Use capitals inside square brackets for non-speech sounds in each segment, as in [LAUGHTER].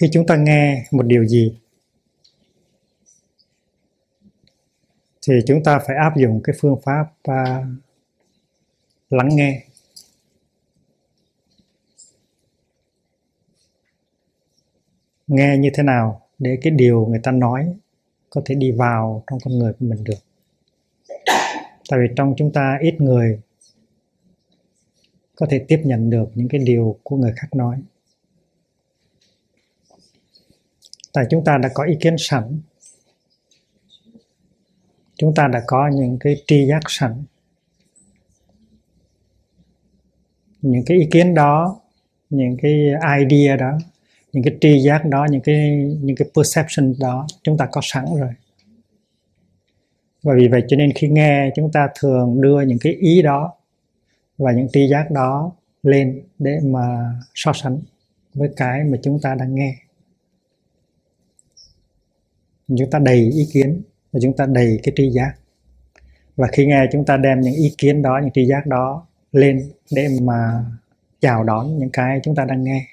khi chúng ta nghe một điều gì thì chúng ta phải áp dụng cái phương pháp uh, lắng nghe. Nghe như thế nào để cái điều người ta nói có thể đi vào trong con người của mình được. Tại vì trong chúng ta ít người có thể tiếp nhận được những cái điều của người khác nói. Tại chúng ta đã có ý kiến sẵn. Chúng ta đã có những cái tri giác sẵn. Những cái ý kiến đó, những cái idea đó, những cái tri giác đó, những cái những cái perception đó, chúng ta có sẵn rồi. Và vì vậy cho nên khi nghe, chúng ta thường đưa những cái ý đó và những tri giác đó lên để mà so sánh với cái mà chúng ta đang nghe chúng ta đầy ý kiến và chúng ta đầy cái tri giác. Và khi nghe chúng ta đem những ý kiến đó, những tri giác đó lên để mà chào đón những cái chúng ta đang nghe.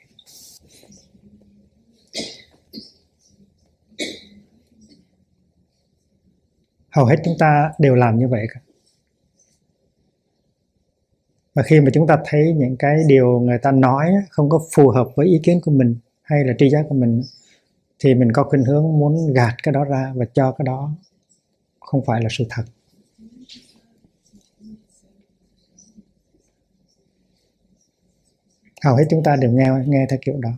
Hầu hết chúng ta đều làm như vậy cả. Và khi mà chúng ta thấy những cái điều người ta nói không có phù hợp với ý kiến của mình hay là tri giác của mình thì mình có khuynh hướng muốn gạt cái đó ra và cho cái đó không phải là sự thật. Hầu hết chúng ta đều nghe nghe theo kiểu đó.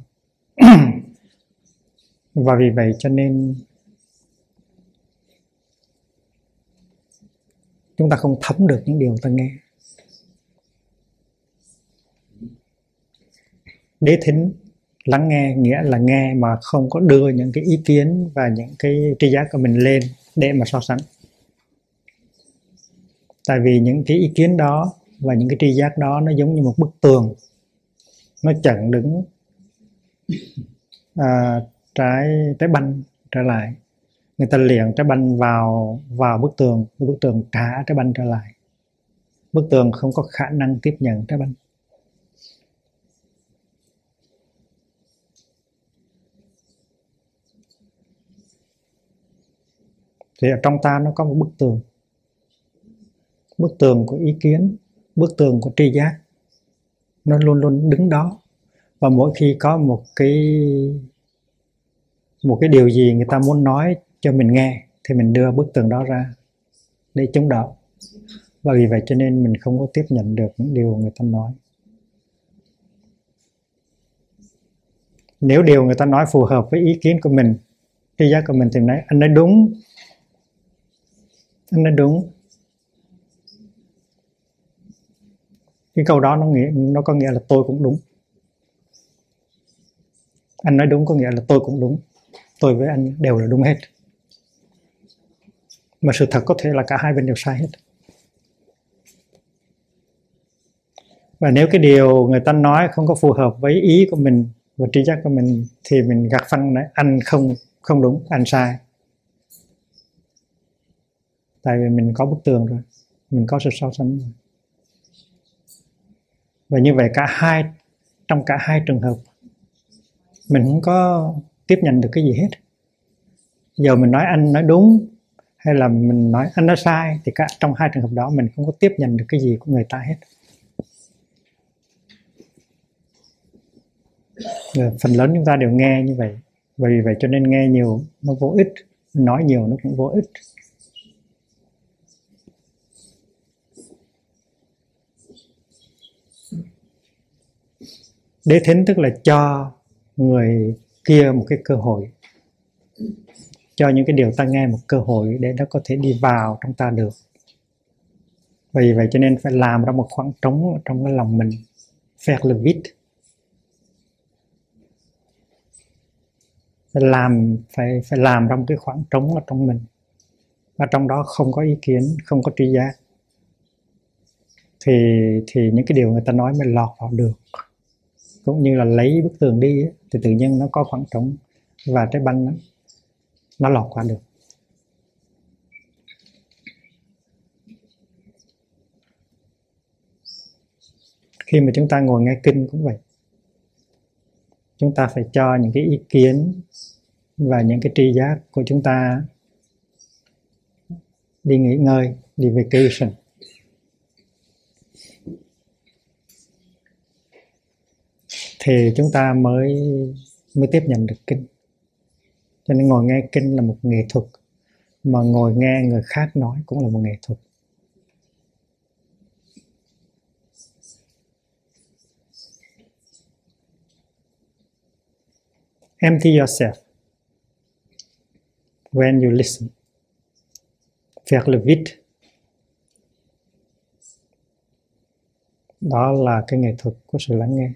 [CLEARS THROAT] Và vì vậy cho nên chúng ta không thấm được những điều ta nghe. Đế thính lắng nghe nghĩa là nghe mà không có đưa những cái ý kiến và những cái tri giác của mình lên để mà so sánh. Tại vì những cái ý kiến đó và những cái tri giác đó nó giống như một bức tường. Nó chặn đứng à, trái trái banh trở lại. Người ta liền trái banh vào vào bức tường bức tường trả trái banh trở lại. Bức tường không có khả năng tiếp nhận trái banh. Thì ở trong ta nó có một bức tường. Bức tường của ý kiến, bức tường của tri giác. Nó luôn luôn đứng đó. Và mỗi khi có một cái một cái điều gì người ta muốn nói cho mình nghe, thì mình đưa bức tường đó ra để chống đỡ. Và vì vậy cho nên mình không có tiếp nhận được những điều người ta nói. Nếu điều người ta nói phù hợp với ý kiến của mình, tri giác của mình thì nói, anh nói đúng anh nói đúng. Cái câu đó nó nghĩa, nó có nghĩa là tôi cũng đúng. Anh nói đúng có nghĩa là tôi cũng đúng. Tôi với anh đều là đúng hết. Mà sự thật có thể là cả hai bên đều sai hết. Và nếu cái điều người ta nói không có phù hợp với ý của mình và tri giác của mình thì mình gạt phăng nói anh không không đúng, anh sai tại vì mình có bức tường rồi. Mình có sự so sánh rồi. Và như vậy cả hai trong cả hai trường hợp mình không có tiếp nhận được cái gì hết. Giờ mình nói anh nói đúng hay là mình nói anh nói sai thì cả trong hai trường hợp đó mình không có tiếp nhận được cái gì của người ta hết. Rồi, phần lớn chúng ta đều nghe như vậy. Bởi vì vậy cho nên nghe nhiều nó vô ích nói nhiều nó cũng vô ích. Đế thính tức là cho người kia một cái cơ hội. Cho những cái điều ta nghe một cơ hội để nó có thể đi vào trong ta được. Vì vậy cho nên phải làm ra một khoảng trống trong cái lòng mình faire le vide phải làm, phải phải làm ra một cái khoảng trống ở trong mình. Và trong đó không có ý kiến, không có tri giác. Thì thì những cái điều người ta nói mới lọt vào được cũng như là lấy bức tường đi thì tự nhiên nó có khoảng trống và trái banh nó, nó lọt qua được. Khi mà chúng ta ngồi nghe kinh cũng vậy. Chúng ta phải cho những cái ý kiến và những cái tri giác của chúng ta đi nghỉ ngơi đi vacation. Thì chúng ta mới mới tiếp nhận được kinh. Cho nên ngồi nghe kinh là một nghệ thuật, mà ngồi nghe người khác nói cũng là một nghệ thuật. Empty yourself when you listen. Faire le vide đó là cái nghệ thuật của sự lắng nghe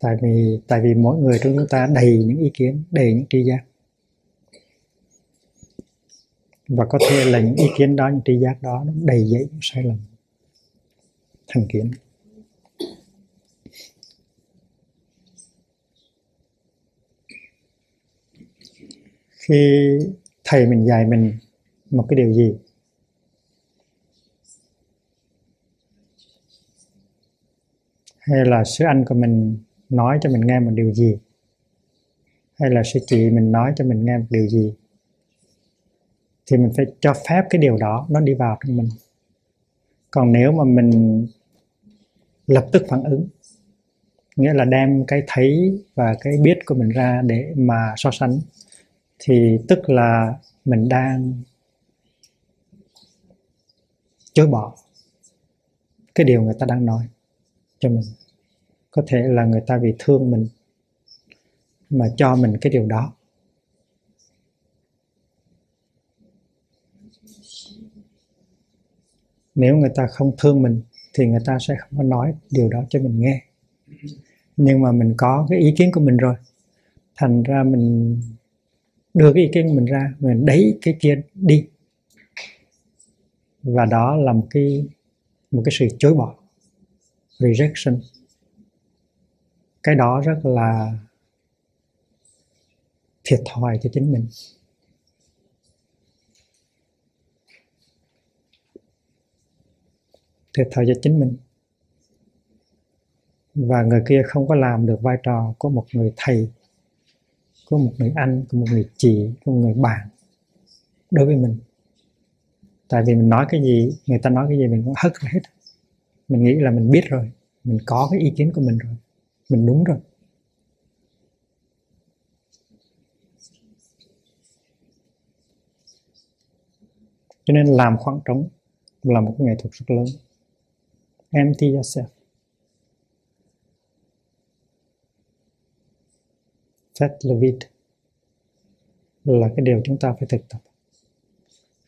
tại vì tại vì mỗi người trong chúng ta đầy những ý kiến, đầy những tri giác. Và có thể là những ý kiến đó, những tri giác đó, nó đầy dẫy những sai lầm. Thành kiến. Khi thầy mình dạy mình một cái điều gì? Hay là sư anh của mình nói cho mình nghe một điều gì? Hay là sư chị mình nói cho mình nghe một điều gì? Thì mình phải cho phép cái điều đó nó đi vào trong mình. Còn nếu mà mình lập tức phản ứng, nghĩa là đem cái thấy và cái biết của mình ra để mà so sánh, thì tức là mình đang chối bỏ cái điều người ta đang nói cho mình có thể là người ta vì thương mình mà cho mình cái điều đó. Nếu người ta không thương mình thì người ta sẽ không có nói điều đó cho mình nghe. Nhưng mà mình có cái ý kiến của mình rồi. Thành ra mình đưa cái ý kiến của mình ra, mình đẩy cái kia đi. Và đó là một cái một cái sự chối bỏ, rejection cái đó rất là thiệt thòi cho chính mình. Thiệt thòi cho chính mình. Và người kia không có làm được vai trò của một người thầy, của một người anh, của một người chị, của một người bạn đối với mình. Tại vì mình nói cái gì, người ta nói cái gì mình cũng hất hết. Mình nghĩ là mình biết rồi, mình có cái ý kiến của mình rồi mình đúng rồi. Cho nên làm khoảng trống là một nghệ thuật rất lớn. Empty yourself. Fat Levit là cái điều chúng ta phải thực tập.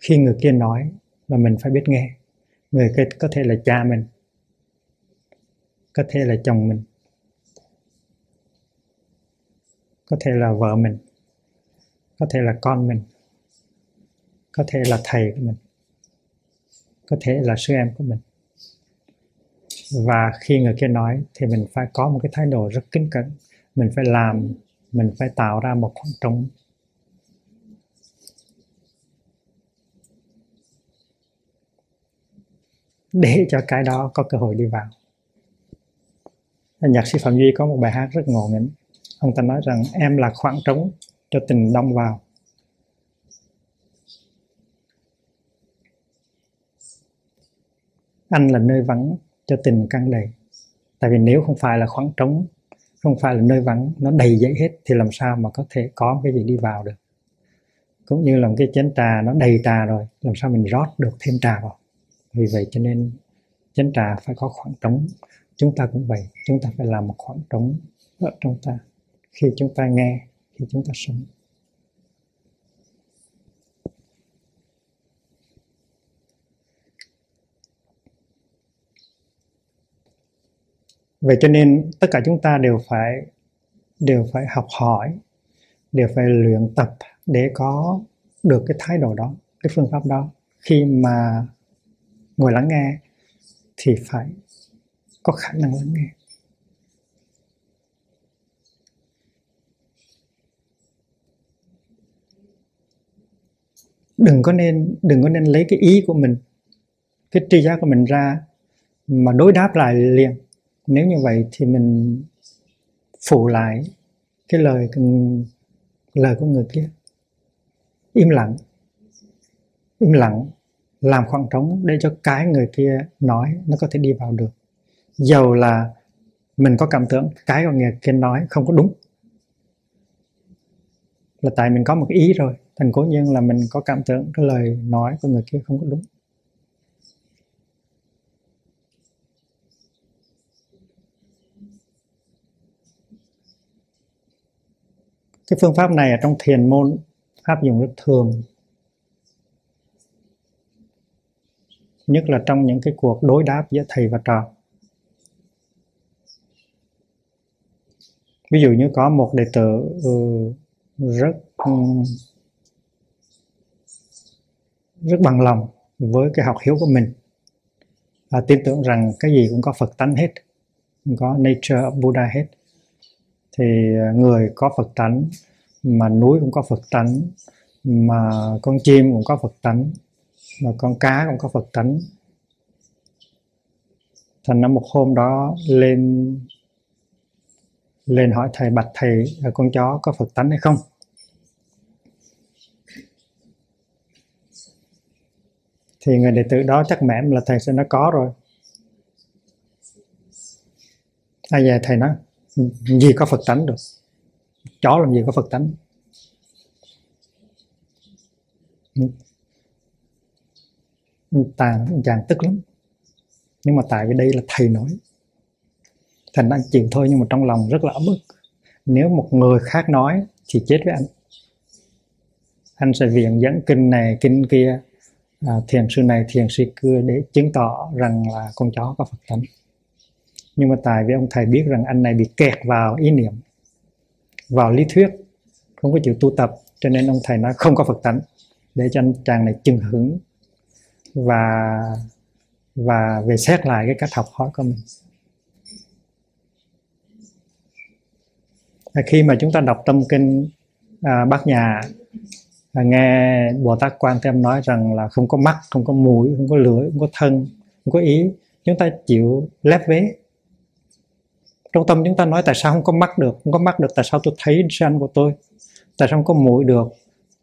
Khi người kia nói là mình phải biết nghe, người kia có thể là cha mình, có thể là chồng mình. Có thể là vợ mình. Có thể là con mình. Có thể là thầy của mình. Có thể là sư em của mình. Và khi người kia nói thì mình phải có một cái thái độ rất kính cẩn. Mình phải làm, mình phải tạo ra một khoảng trống. Để cho cái đó có cơ hội đi vào. Nhạc sĩ phạm duy có một bài hát rất ngộ nghĩnh ông ta nói rằng em là khoảng trống cho tình đông vào. Anh là nơi vắng cho tình căng đầy. Tại vì nếu không phải là khoảng trống, không phải là nơi vắng, nó đầy dậy hết, thì làm sao mà có thể có cái gì đi vào được? Cũng như là một cái chén trà, nó đầy trà rồi, làm sao mình rót được thêm trà vào? Vì vậy cho nên chén trà phải có khoảng trống. Chúng ta cũng vậy, chúng ta phải làm một khoảng trống ở trong ta khi chúng ta nghe, khi chúng ta sống. Vậy cho nên tất cả chúng ta đều phải đều phải học hỏi, đều phải luyện tập để có được cái thái độ đó, cái phương pháp đó. Khi mà ngồi lắng nghe thì phải có khả năng lắng nghe. Đừng có nên, đừng có nên lấy cái ý của mình, cái tri giác của mình ra mà đối đáp lại liền. Nếu như vậy thì mình phụ lại cái lời lời của người kia. Im lặng. Im lặng. Làm khoảng trống để cho cái người kia nói nó có thể đi vào được. Dầu là mình có cảm tưởng cái người kia nói không có đúng. Là tại mình có một ý rồi thành cố nhiên là mình có cảm tưởng cái lời nói của người kia không có đúng. Cái phương pháp này ở trong thiền môn, áp dụng rất thường. Nhất là trong những cái cuộc đối đáp giữa thầy và trò. Ví dụ như có một đệ tử ừ, rất ừ, rất bằng lòng với cái học hiếu của mình. Và tin tưởng rằng cái gì cũng có Phật tánh hết, cũng có nature of Buddha hết. Thì à, người có Phật tánh, mà núi cũng có Phật tánh, mà con chim cũng có Phật tánh, mà con cá cũng có Phật tánh. Thành ra một hôm đó lên lên hỏi thầy, bạch thầy con chó có Phật tánh hay không? Thì người đệ tử đó chắc mẻm là thầy sẽ nó có rồi. Ai về thầy nói, gì có Phật tánh được? Chó làm gì có Phật tánh? Tàn chàng tức lắm. Nhưng mà tại vì đây là thầy nói. Thành anh chịu thôi nhưng mà trong lòng rất là ấm ức. Nếu một người khác nói thì chết với anh. Anh sẽ viện dẫn kinh này, kinh kia à, thiền sư này thiền sư kia để chứng tỏ rằng là con chó có phật tánh nhưng mà tại vì ông thầy biết rằng anh này bị kẹt vào ý niệm vào lý thuyết không có chịu tu tập cho nên ông thầy nói không có phật tánh để cho anh chàng này chừng hứng và và về xét lại cái cách học hỏi của mình. À, khi mà chúng ta đọc tâm kinh à, bát nhà nghe bồ tát quan tâm nói rằng là không có mắt không có mũi không có lưỡi không có thân không có ý. Chúng ta chịu lép vế. Trong tâm chúng ta nói tại sao không có mắt được không có mắt được tại sao tôi thấy sanh của tôi? Tại sao không có mũi được?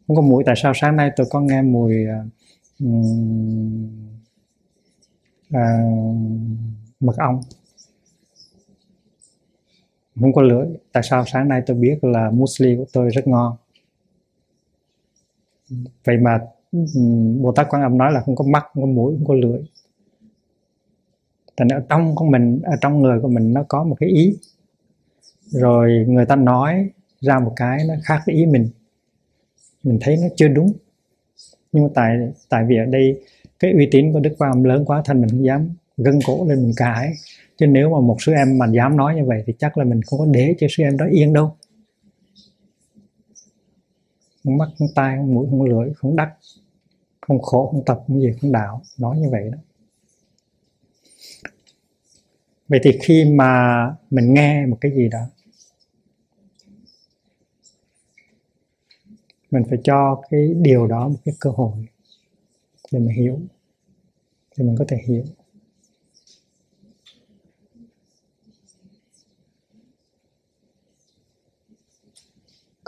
Không có mũi tại sao sáng nay tôi có nghe mùi uh, uh, mật ong? Không có lưỡi. Tại sao sáng nay tôi biết là muesli của tôi rất ngon? Vậy mà bồ tát quan âm nói là không có mắt không có mũi không có lưỡi. Thành ở trong của mình ở trong người của mình nó có một cái ý. Rồi người ta nói ra một cái nó khác với ý mình. Mình thấy nó chưa đúng. Nhưng mà tại tại vì ở đây cái uy tín của đức quan âm lớn quá thành mình không dám gân cổ lên mình cãi chứ nếu mà một số em mà dám nói như vậy thì chắc là mình không có để cho số em đó yên đâu không mắt, không tai, không mũi, không lưỡi, không đắc không khổ, không tập, không gì, không đạo. Nói như vậy đó. Vậy thì khi mà mình nghe một cái gì đó, mình phải cho cái điều đó một cái cơ hội để mình hiểu thì mình có thể hiểu.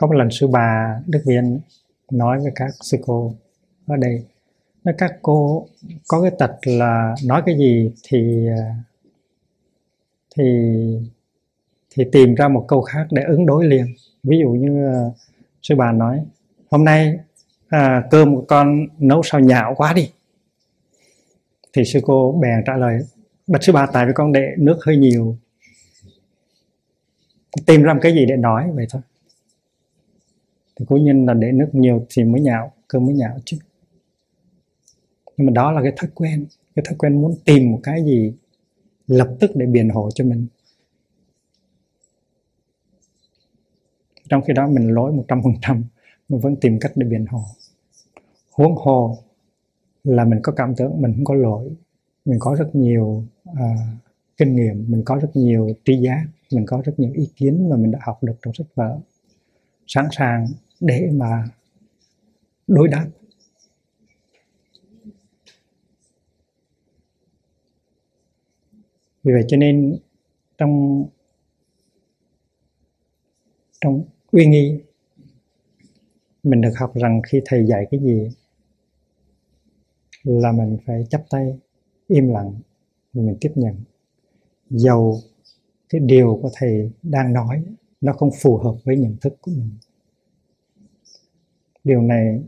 Có một lần sư bà đức viên nói với các sư cô ở đây nói các cô có cái tật là nói cái gì thì thì thì tìm ra một câu khác để ứng đối liền. Ví dụ như uh, sư bà nói hôm nay à, cơm của con nấu sao nhạo quá đi. Thì sư cô bèn trả lời bạch sư bà tại vì con để nước hơi nhiều. Tìm ra một cái gì để nói vậy thôi thì cố nhiên là để nước nhiều thì mới nhạo cơm mới nhạo chứ. Nhưng mà đó là cái thói quen cái thói quen muốn tìm một cái gì lập tức để biện hộ cho mình. Trong khi đó mình lỗi một trăm phần trăm mình vẫn tìm cách để biện hộ. Huống hồ là mình có cảm tưởng mình không có lỗi mình có rất nhiều uh, kinh nghiệm mình có rất nhiều tri giác mình có rất nhiều ý kiến mà mình đã học được trong sách vở. Sẵn sàng để mà đối đáp. Vì vậy cho nên trong trong uy nghi, mình được học rằng khi thầy dạy cái gì là mình phải chắp tay im lặng và mình tiếp nhận. Dầu cái điều của thầy đang nói nó không phù hợp với nhận thức của mình điều này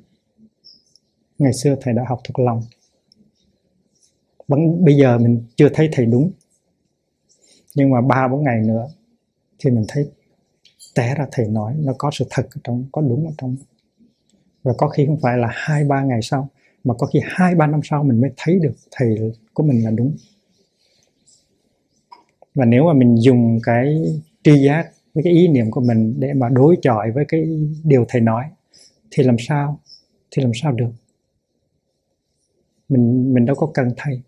ngày xưa thầy đã học thuộc lòng. Vẫn, bây giờ mình chưa thấy thầy đúng. Nhưng mà ba, bốn ngày nữa thì mình thấy té ra thầy nói nó có sự thật ở trong, có đúng ở trong. Và có khi không phải là hai, ba ngày sau, mà có khi hai, ba năm sau mình mới thấy được thầy của mình là đúng. Và nếu mà mình dùng cái tri giác với cái ý niệm của mình để mà đối chọi với cái điều thầy nói thì làm sao? Thì làm sao được? Mình mình đâu có cần thầy.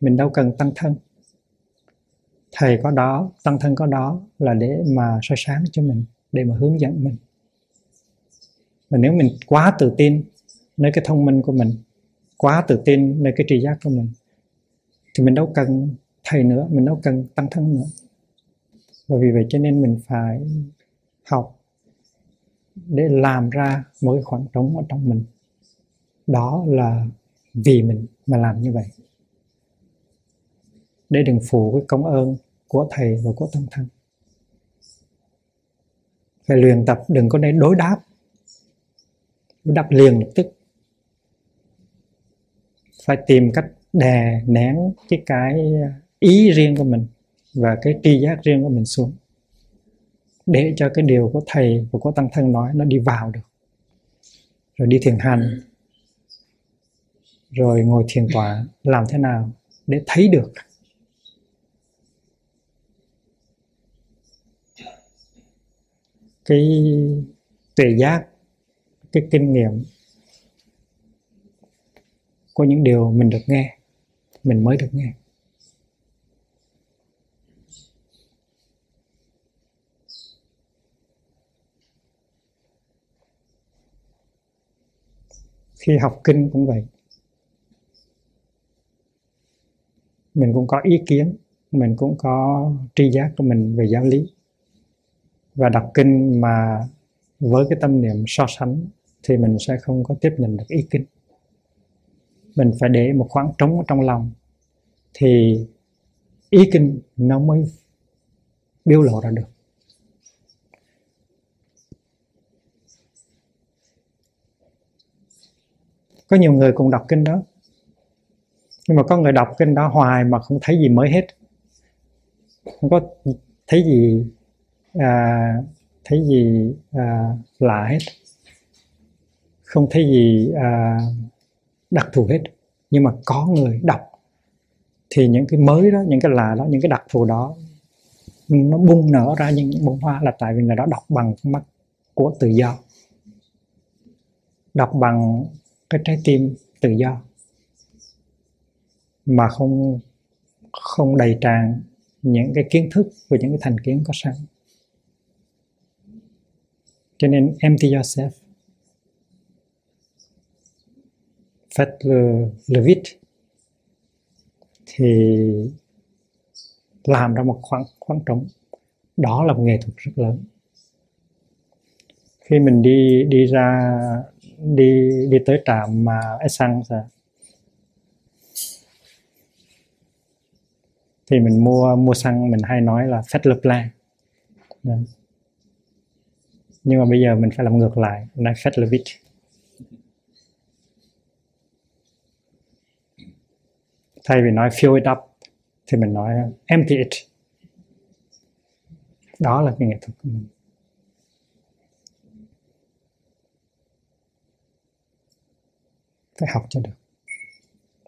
Mình đâu cần tăng thân. Thầy có đó, tăng thân có đó là để mà soi sáng cho mình, để mà hướng dẫn mình. Và nếu mình quá tự tin nơi cái thông minh của mình, quá tự tin nơi cái tri giác của mình, thì mình đâu cần thầy nữa, mình đâu cần tăng thân nữa. Và vì vậy cho nên mình phải học để làm ra một cái khoảng trống ở trong mình. Đó là vì mình mà làm như vậy. Để đừng phụ cái công ơn của thầy và của tâm thân. Phải luyện tập, đừng có nên đối đáp. Đối đáp liền lập tức. Phải tìm cách đè nén cái cái ý riêng của mình và cái tri giác riêng của mình xuống để cho cái điều của thầy và của tăng thân nói nó đi vào được. Rồi đi thiền hành. Rồi ngồi thiền tọa, làm thế nào để thấy được? Cái tuệ giác, cái kinh nghiệm của những điều mình được nghe, mình mới được nghe. Khi học kinh cũng vậy. Mình cũng có ý kiến, mình cũng có tri giác của mình về giáo lý. Và đọc kinh mà với cái tâm niệm so sánh thì mình sẽ không có tiếp nhận được ý kinh. Mình phải để một khoảng trống ở trong lòng thì ý kinh nó mới biểu lộ ra được. Có nhiều người cùng đọc kinh đó. Nhưng mà có người đọc kinh đó hoài mà không thấy gì mới hết. Không có thấy gì à, thấy gì à, lạ hết. Không thấy gì à, đặc thù hết. Nhưng mà có người đọc thì những cái mới đó những cái lạ đó những cái đặc thù đó nó bung nở ra những bông hoa là tại vì người đó đọc bằng mắt của tự do. Đọc bằng cái trái tim tự do mà không không đầy tràn những cái kiến thức và những cái thành kiến có sẵn. Cho nên empty yourself. Phật le, le vide thì làm ra một khoảng khoảng trống. Đó là một nghệ thuật rất lớn. Khi mình đi đi ra đi đi tới trạm mà essence thì mình mua mua xăng, mình hay nói là phép lập plan yeah nhưng mà bây giờ mình phải làm ngược lại nói phép lập vít thay vì nói fill it up, thì mình nói empty it. Đó là cái nghệ thuật của mình. Phải học cho được.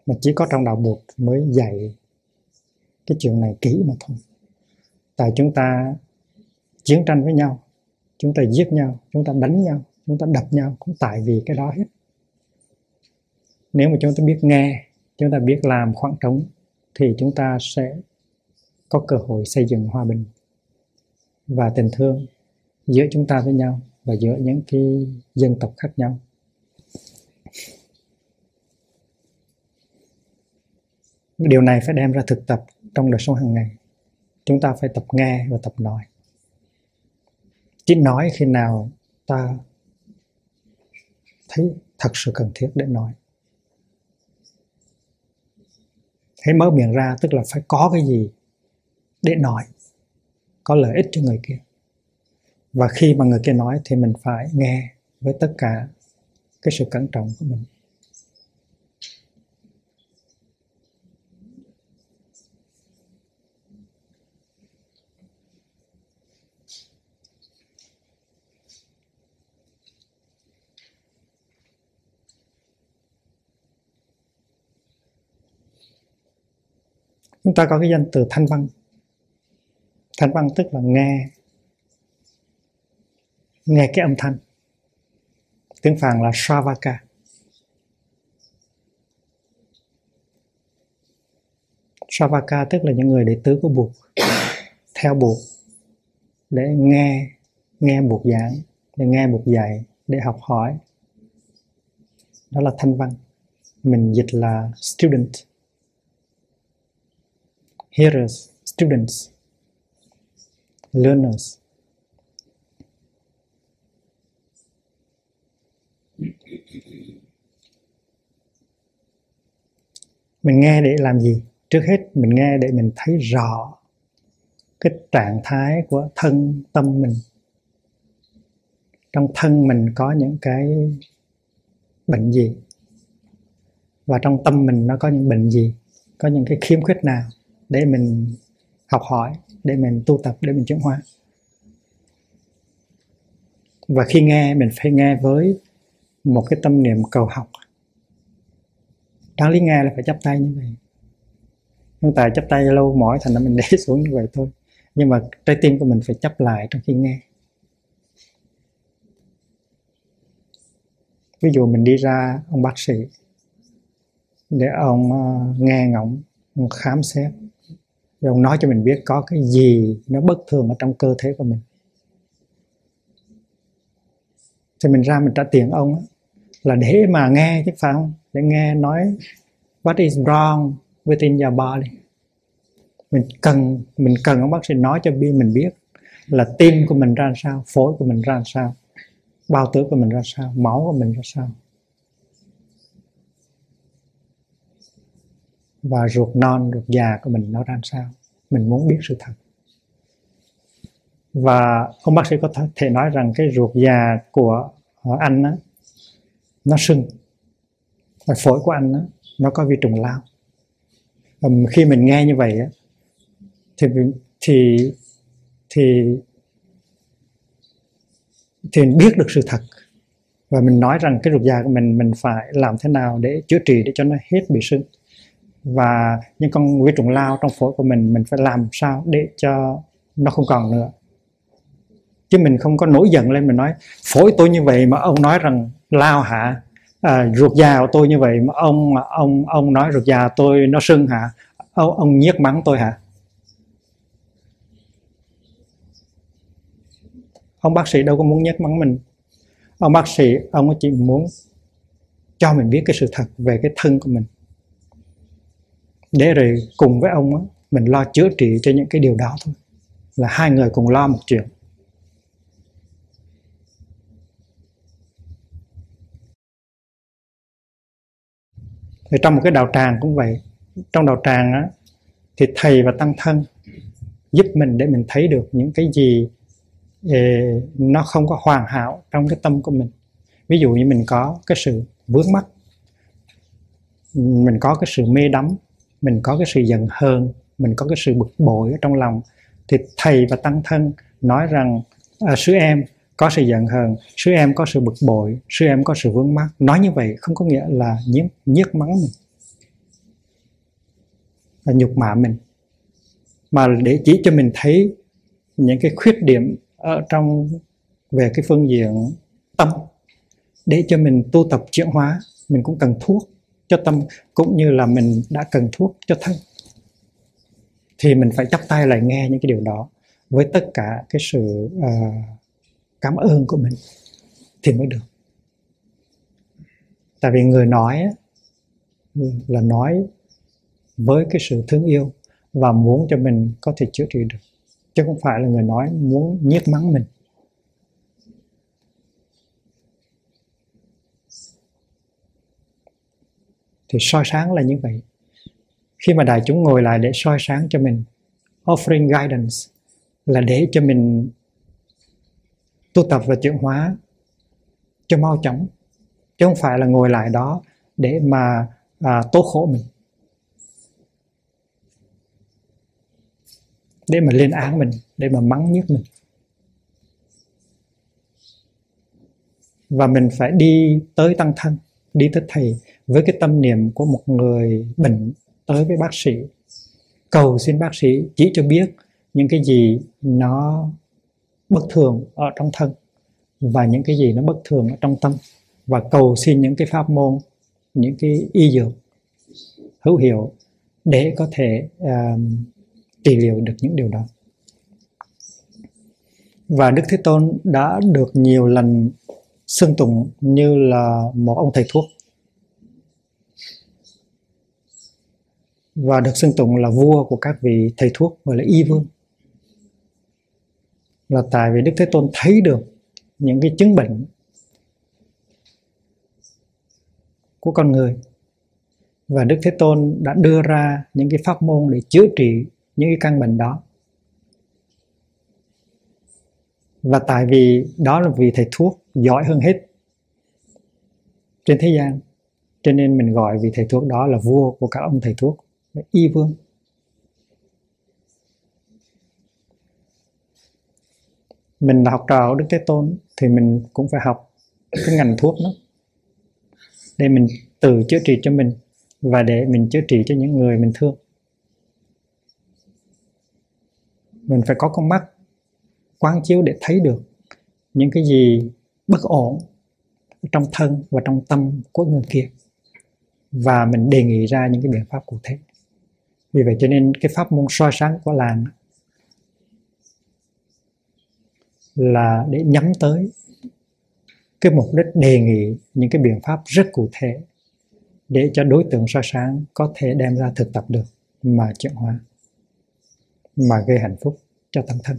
Mà chỉ có trong đạo bụt mới dạy cái chuyện này kỹ mà thôi. Tại chúng ta chiến tranh với nhau, chúng ta giết nhau, chúng ta đánh nhau, chúng ta đập nhau cũng tại vì cái đó hết. Nếu mà chúng ta biết nghe, chúng ta biết làm khoảng trống, thì chúng ta sẽ có cơ hội xây dựng hòa bình và tình thương giữa chúng ta với nhau và giữa những cái dân tộc khác nhau. Điều này phải đem ra thực tập trong đời sống hàng ngày. Chúng ta phải tập nghe và tập nói. Chỉ nói khi nào ta thấy thật sự cần thiết để nói. Hãy mở miệng ra, tức là phải có cái gì để nói, có lợi ích cho người kia. Và khi mà người kia nói thì mình phải nghe với tất cả cái sự cẩn trọng của mình. Chúng ta có cái danh từ thanh văn. Thanh văn tức là nghe. Nghe cái âm thanh. Tiếng phạn là Sravaka. Sravaka tức là những người đệ tử của buộc. Theo buộc. Để nghe nghe buộc giảng, để nghe buộc dạy, để học hỏi. Đó là thanh văn. Mình dịch là student hearers, students, learners. Mình nghe để làm gì? Trước hết, mình nghe để mình thấy rõ cái trạng thái của thân tâm mình. Trong thân mình có những cái bệnh gì? Và trong tâm mình nó có những bệnh gì? Có những cái khiếm khuyết nào? Để mình học hỏi, để mình tu tập, để mình chuyển hóa. Và khi nghe, mình phải nghe với một cái tâm niệm cầu học. Đáng lý nghe là phải chắp tay như vậy. Nhưng tại chắp tay lâu mỏi thành ra mình [LAUGHS] để xuống như vậy thôi. Nhưng mà trái tim của mình phải chấp lại trong khi nghe. Ví dụ mình đi ra ông bác sĩ, để ông ờ, nghe ngóng, ông khám xét rồi ông nói cho mình biết có cái gì nó bất thường ở trong cơ thể của mình. Thì mình ra mình trả tiền ông là để mà nghe chứ phải không? Để nghe nói, what is wrong within your body? Mình cần mình cần ông bác sĩ nói cho mình biết là tim của mình ra sao, phổi của mình ra sao, bao tử của mình ra sao, máu của mình ra sao. Và ruột non ruột già của mình nó ra sao? Mình muốn biết sự thật. Và ông bác sĩ có thể nói rằng cái ruột già của ờ, anh á, nó sưng. Và phổi của anh á, nó có vi trùng lao. Và khi mình nghe như vậy á, thì thì thì thì mình biết được sự thật. Và mình nói rằng cái ruột già của mình mình phải làm thế nào để chữa trị để cho nó hết bị sưng và những con vi trùng lao trong phổi của mình mình phải làm sao để cho nó không còn nữa. Chứ mình không có nổi giận lên mình nói phổi tôi như vậy mà ông nói rằng lao hả? À, ruột già của tôi như vậy mà ông ông ông nói ruột già tôi nó sưng hả? Ông, ông nhiếc mắng tôi hả? Ông bác sĩ đâu có muốn nhắc mắng mình. Ông bác sĩ ông chỉ muốn cho mình biết cái sự thật về cái thân của mình để rồi cùng với ông mình lo chữa trị cho những cái điều đó thôi. Là hai người cùng lo một chuyện. Thì trong một cái đạo tràng cũng vậy. Trong đạo tràng á, thì thầy và tăng thân giúp mình để mình thấy được những cái gì eh, nó không có hoàn hảo trong cái tâm của mình. Ví dụ như mình có cái sự vướng mắc mình có cái sự mê đắm mình có cái sự giận hờn mình có cái sự bực bội ở trong lòng thì thầy và tăng thân nói rằng à, sư em có sự giận hờn sư em có sự bực bội sư em có sự vướng mắc. Nói như vậy không có nghĩa là nhiếc, nhiếc mắng mình là nhục mạ mình. Mà để chỉ cho mình thấy những cái khuyết điểm ở trong về cái phương diện tâm để cho mình tu tập chuyển hóa mình cũng cần thuốc cho tâm cũng như là mình đã cần thuốc cho thân thì mình phải chắp tay lại nghe những cái điều đó với tất cả cái sự uh, cảm ơn của mình thì mới được. Tại vì người nói là nói với cái sự thương yêu và muốn cho mình có thể chữa trị được chứ không phải là người nói muốn nhiếc mắng mình. Thì soi sáng là như vậy. Khi mà đại chúng ngồi lại để soi sáng cho mình offering guidance là để cho mình tu tập và chuyển hóa cho mau chóng chứ không phải là ngồi lại đó để mà à, tố khổ mình. Để mà lên án mình để mà mắng nhất mình. Và mình phải đi tới tăng thân đi tới thầy với cái tâm niệm của một người bệnh tới với bác sĩ. Cầu xin bác sĩ chỉ cho biết những cái gì nó bất thường ở trong thân và những cái gì nó bất thường ở trong tâm. Và cầu xin những cái pháp môn những cái y dược hữu hiệu để có thể uh, trị liệu được những điều đó. Và Đức Thế Tôn đã được nhiều lần xưng tụng như là một ông thầy thuốc. Và được xưng tụng là vua của các vị thầy thuốc, gọi là y vương. Là tại vì Đức Thế Tôn thấy được những cái chứng bệnh của con người. Và Đức Thế Tôn đã đưa ra những cái pháp môn để chữa trị những cái căn bệnh đó. Và tại vì đó là vị thầy thuốc giỏi hơn hết trên thế gian, cho nên mình gọi vị thầy thuốc đó là vua của các ông thầy thuốc y vương. Mình là học trò Đức Thế Tôn thì mình cũng phải học cái ngành thuốc đó. Để mình tự chữa trị cho mình và để mình chữa trị cho những người mình thương. Mình phải có con mắt quán chiếu để thấy được những cái gì bất ổn trong thân và trong tâm của người kia. Và mình đề nghị ra những cái biện pháp cụ thể vì vậy cho nên cái pháp môn soi sáng của làng là để nhắm tới cái mục đích đề nghị những cái biện pháp rất cụ thể để cho đối tượng soi sáng có thể đem ra thực tập được mà chuyển hóa, mà gây hạnh phúc cho tâm thân.